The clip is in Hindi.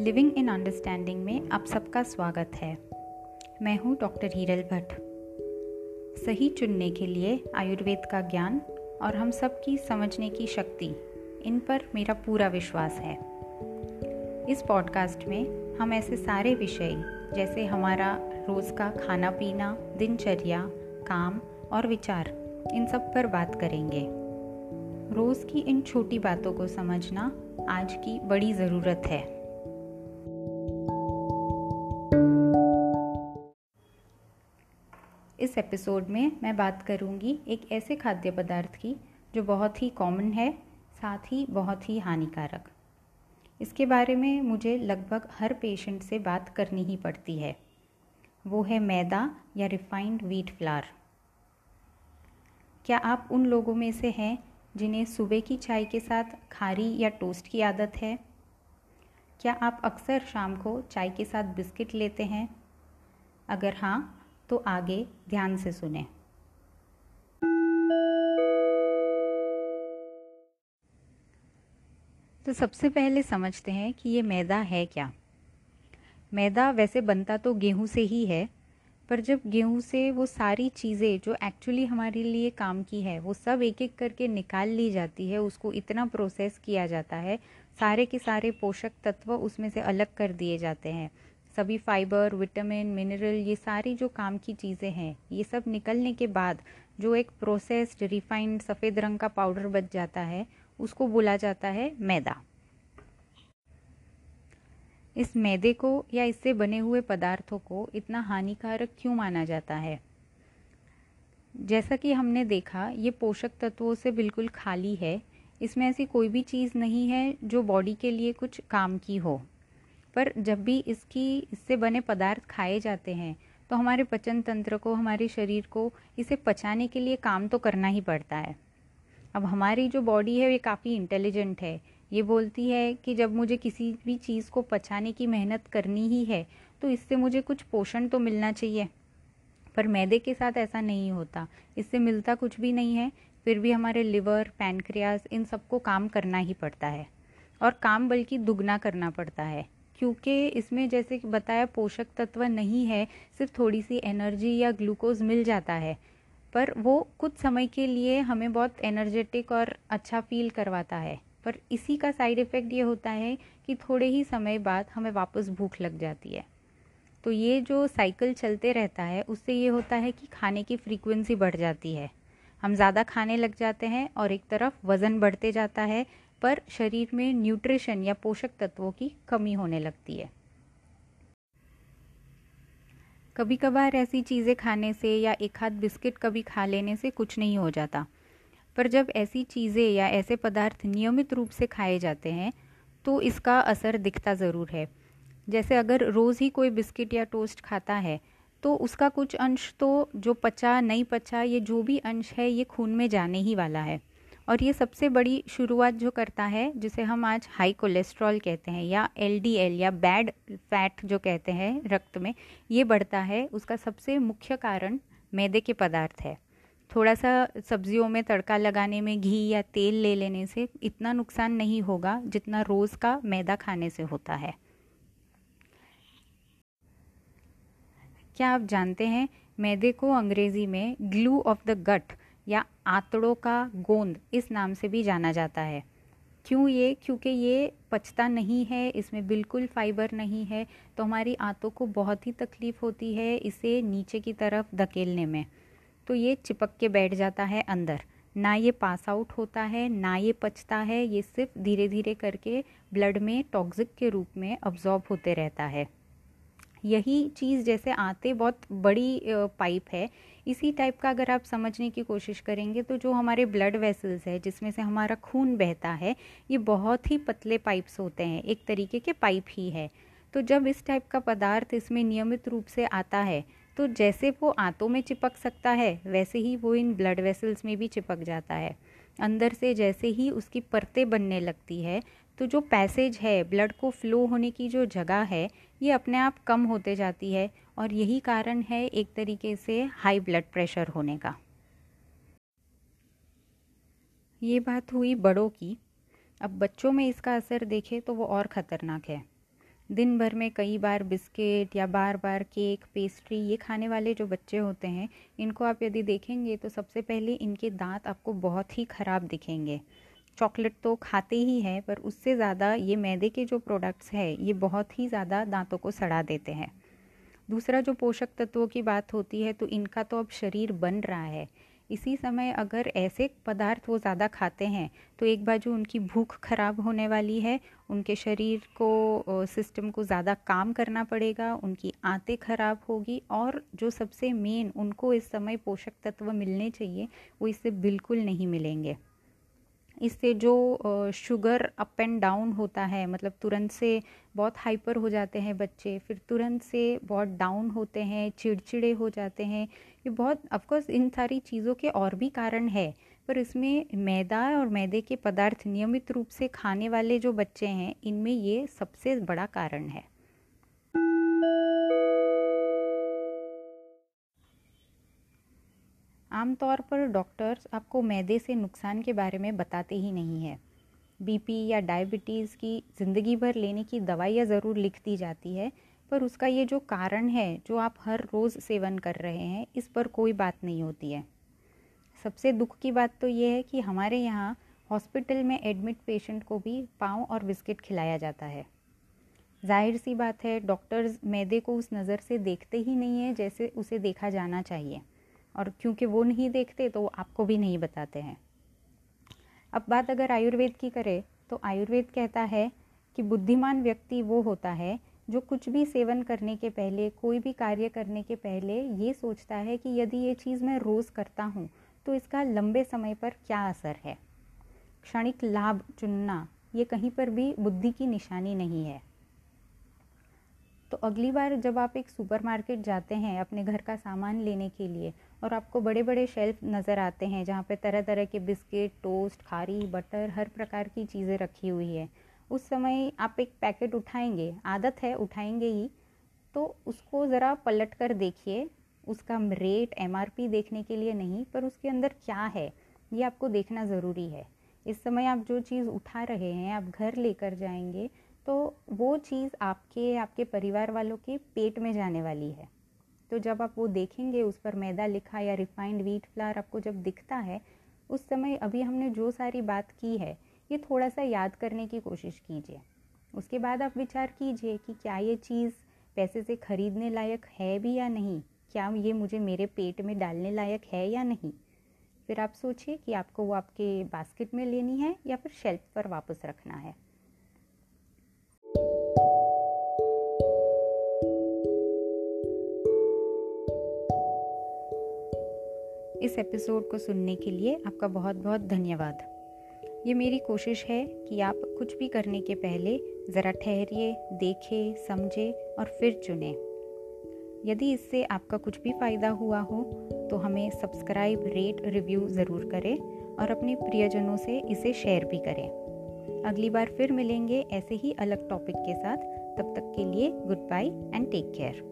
लिविंग इन अंडरस्टैंडिंग में आप सबका स्वागत है। मैं हूँ डॉक्टर हीरल भट्ट। सही चुनने के लिए आयुर्वेद का ज्ञान और हम सब की समझने की शक्ति, इन पर मेरा पूरा विश्वास है। इस पॉडकास्ट में हम ऐसे सारे विषय, जैसे हमारा रोज़ का खाना पीना, दिनचर्या, काम और विचार, इन सब पर बात करेंगे। रोज़ की इन छोटी बातों को समझना आज की बड़ी ज़रूरत है। इस एपिसोड में मैं बात करूँगी एक ऐसे खाद्य पदार्थ की, जो बहुत ही कॉमन है, साथ ही बहुत ही हानिकारक। इसके बारे में मुझे लगभग हर पेशेंट से बात करनी ही पड़ती है। वो है मैदा या रिफाइंड व्हीट फ्लार क्या आप उन लोगों में से हैं, जिन्हें सुबह की चाय के साथ खारी या टोस्ट की आदत है? क्या आप अक्सर शाम को चाय के साथ बिस्किट लेते हैं? अगर हाँ तो आगे ध्यान से सुने। तो सबसे पहले समझते हैं कि ये मैदा है क्या। मैदा वैसे बनता तो गेहूँ से ही है, पर जब गेहूँ से वो सारी चीज़ें जो एक्चुअली हमारे लिए काम की है, वो सब एक एक करके निकाल ली जाती है, उसको इतना प्रोसेस किया जाता है, सारे के सारे पोषक तत्व उसमें से अलग कर दिए जाते हैं। सभी फाइबर, विटामिन, मिनरल, ये सारी जो काम की चीज़ें हैं, ये सब निकलने के बाद जो एक प्रोसेस्ड रिफाइंड सफ़ेद रंग का पाउडर बच जाता है, उसको बोला जाता है मैदा। इस मैदे को या इससे बने हुए पदार्थों को इतना हानिकारक क्यों माना जाता है? जैसा कि हमने देखा, ये पोषक तत्वों से बिल्कुल खाली है, इसमें ऐसी कोई भी चीज़ नहीं है जो बॉडी के लिए कुछ काम की हो। पर जब भी इसकी, इससे बने पदार्थ खाए जाते हैं तो हमारे पचन तंत्र को, हमारे शरीर को इसे पचाने के लिए काम तो करना ही पड़ता है। अब हमारी जो बॉडी है, ये काफ़ी इंटेलिजेंट है। ये बोलती है कि जब मुझे किसी भी चीज़ को पचाने की मेहनत करनी ही है तो इससे मुझे कुछ पोषण तो मिलना चाहिए। पर मैदे के साथ ऐसा नहीं होता। इससे मिलता कुछ भी नहीं है, फिर भी हमारे लिवर पैनक्रियाज इन सबको काम करना ही पड़ता है। और काम बल्कि दुगना करना पड़ता है। क्योंकि इसमें जैसे कि बताया, पोषक तत्व नहीं है, सिर्फ़ थोड़ी सी एनर्जी या ग्लूकोज मिल जाता है। पर वो कुछ समय के लिए हमें बहुत एनर्जेटिक और अच्छा फील करवाता है। पर इसी का साइड इफ़ेक्ट ये होता है कि थोड़े ही समय बाद हमें वापस भूख लग जाती है। तो ये जो साइकिल चलते रहता है, उससे ये होता है कि खाने की फ्रीक्वेंसी बढ़ जाती है। हम ज़्यादा खाने लग जाते हैं और एक तरफ़ वज़न बढ़ते जाता है पर शरीर में न्यूट्रिशन या पोषक तत्वों की कमी होने लगती है। कभी कभार ऐसी चीज़ें खाने से या एक हाथ बिस्किट कभी खा लेने से कुछ नहीं हो जाता। पर जब ऐसी चीज़ें या ऐसे पदार्थ नियमित रूप से खाए जाते हैं तो इसका असर दिखता ज़रूर है। जैसे अगर रोज़ ही कोई बिस्किट या टोस्ट खाता है तो उसका कुछ अंश तो जो पचा, नहीं पचा, ये जो भी अंश है, ये खून में जाने ही वाला है। और ये सबसे बड़ी शुरुआत जो करता है, जिसे हम आज हाई कोलेस्ट्रॉल कहते हैं या एलडीएल या बैड फैट जो कहते हैं रक्त में, ये बढ़ता है। उसका सबसे मुख्य कारण मैदे के पदार्थ है। थोड़ा सा सब्जियों में तड़का लगाने में घी या तेल ले लेने से इतना नुकसान नहीं होगा जितना रोज़ का मैदा खाने से होता है। क्या आप जानते हैं, मैदे को अंग्रेज़ी में ग्लू ऑफ़ द गट या आंतड़ों का गोंद इस नाम से भी जाना जाता है। क्यों ये? क्योंकि ये पचता नहीं है, इसमें बिल्कुल फाइबर नहीं है तो हमारी आंतों को बहुत ही तकलीफ़ होती है इसे नीचे की तरफ़ धकेलने में। तो ये चिपक के बैठ जाता है अंदर। ना ये पास आउट होता है, ना ये पचता है, ये सिर्फ़ धीरे धीरे करके ब्लड में टॉक्सिक के रूप में अब्जॉर्ब होते रहता है। यही चीज़ जैसे आते बहुत बड़ी पाइप है। इसी टाइप का अगर आप समझने की कोशिश करेंगे तो जो हमारे ब्लड वेसल्स है, जिसमें से हमारा खून बहता है, ये बहुत ही पतले पाइप्स होते हैं। एक तरीके के पाइप ही है। तो जब इस टाइप का पदार्थ इसमें नियमित रूप से आता है तो जैसे वो आंतों में चिपक सकता है, वैसे ही वो इन ब्लड वेसल्स में भी चिपक जाता है। अंदर से जैसे ही उसकी परतें बनने लगती है तो जो पैसेज है ब्लड को फ्लो होने की जो जगह है, ये अपने आप कम होते जाती है और यही कारण है एक तरीके से हाई ब्लड प्रेशर होने का। ये बात हुई बड़ों की। अब बच्चों में इसका असर देखें तो वो और ख़तरनाक है। दिन भर में कई बार बिस्किट या बार बार केक पेस्ट्री ये खाने वाले जो बच्चे होते हैं, इनको आप यदि देखेंगे तो सबसे पहले इनके दांत आपको बहुत ही ख़राब दिखेंगे। चॉकलेट तो खाते ही हैं, पर उससे ज़्यादा ये मैदे के जो प्रोडक्ट्स हैं, ये बहुत ही ज़्यादा दांतों को सड़ा देते हैं। दूसरा जो पोषक तत्वों की बात होती है तो इनका तो अब शरीर बन रहा है। इसी समय अगर ऐसे पदार्थ वो ज़्यादा खाते हैं तो एक बाजू उनकी भूख खराब होने वाली है, उनके शरीर को सिस्टम को ज़्यादा काम करना पड़ेगा, उनकी आंतें खराब होगी, और जो सबसे मेन उनको इस समय पोषक तत्व मिलने चाहिए, वो इससे बिल्कुल नहीं मिलेंगे। इससे जो शुगर अप एंड डाउन होता है मतलब तुरंत से बहुत हाइपर हो जाते हैं बच्चे, फिर तुरंत से बहुत डाउन होते हैं, चिड़चिड़े हो जाते हैं। ये बहुत ऑफकोर्स इन सारी चीज़ों के और भी कारण है, पर इसमें मैदा और मैदे के पदार्थ नियमित रूप से खाने वाले जो बच्चे हैं, इनमें ये सबसे बड़ा कारण है। आमतौर पर डॉक्टर्स आपको मैदे से नुकसान के बारे में बताते ही नहीं है। बीपी या डायबिटीज़ की ज़िंदगी भर लेने की दवाइयाँ ज़रूर लिख दी जाती है, पर उसका ये जो कारण है, जो आप हर रोज़ सेवन कर रहे हैं, इस पर कोई बात नहीं होती है। सबसे दुख की बात तो ये है कि हमारे यहाँ हॉस्पिटल में एडमिट पेशेंट को भी पाँव और बिस्किट खिलाया जाता है। ज़ाहिर सी बात है, डॉक्टर्स मैदे को उस नज़र से देखते ही नहीं है, जैसे उसे देखा जाना चाहिए। और क्योंकि वो नहीं देखते तो आपको भी नहीं बताते हैं। अब बात अगर आयुर्वेद की करें तो आयुर्वेद कहता है कि बुद्धिमान व्यक्ति वो होता है जो कुछ भी सेवन करने के पहले, कोई भी कार्य करने के पहले ये सोचता है कि यदि ये चीज़ मैं रोज़ करता हूँ तो इसका लंबे समय पर क्या असर है? क्षणिक लाभ चुनना, ये कहीं पर भी बुद्धि की निशानी नहीं है। तो अगली बार जब आप एक सुपरमार्केट जाते हैं अपने घर का सामान लेने के लिए और आपको बड़े बड़े शेल्फ नज़र आते हैं, जहाँ पे तरह तरह के बिस्किट टोस्ट खारी बटर हर प्रकार की चीज़ें रखी हुई है। उस समय आप एक पैकेट उठाएँगे, आदत है, उठाएँगे ही तो उसको ज़रा पलट कर देखिए। उसका रेट एमआरपी देखने के लिए नहीं, पर उसके अंदर क्या है, ये आपको देखना ज़रूरी है। इस समय आप जो चीज़ उठा रहे हैं, आप घर लेकर जाएँगे तो वो चीज़ आपके आपके परिवार वालों के पेट में जाने वाली है। तो जब आप वो देखेंगे, उस पर मैदा लिखा या रिफाइंड व्हीट फ्लावर आपको जब दिखता है, उस समय अभी हमने जो सारी बात की है, ये थोड़ा सा याद करने की कोशिश कीजिए। उसके बाद आप विचार कीजिए कि क्या ये चीज़ पैसे से ख़रीदने लायक है भी या नहीं? क्या ये मुझे मेरे पेट में डालने लायक है या नहीं? फिर आप सोचिए कि आपको वो आपके बास्केट में लेनी है या फिर शेल्फ पर वापस रखना है। इस एपिसोड को सुनने के लिए आपका बहुत बहुत धन्यवाद। ये मेरी कोशिश है कि आप कुछ भी करने के पहले ज़रा ठहरिए, देखें, समझें और फिर चुनें। यदि इससे आपका कुछ भी फ़ायदा हुआ हो तो हमें सब्सक्राइब रेट रिव्यू ज़रूर करें और अपने प्रियजनों से इसे शेयर भी करें। अगली बार फिर मिलेंगे ऐसे ही अलग टॉपिक के साथ। तब तक के लिए goodbye and take care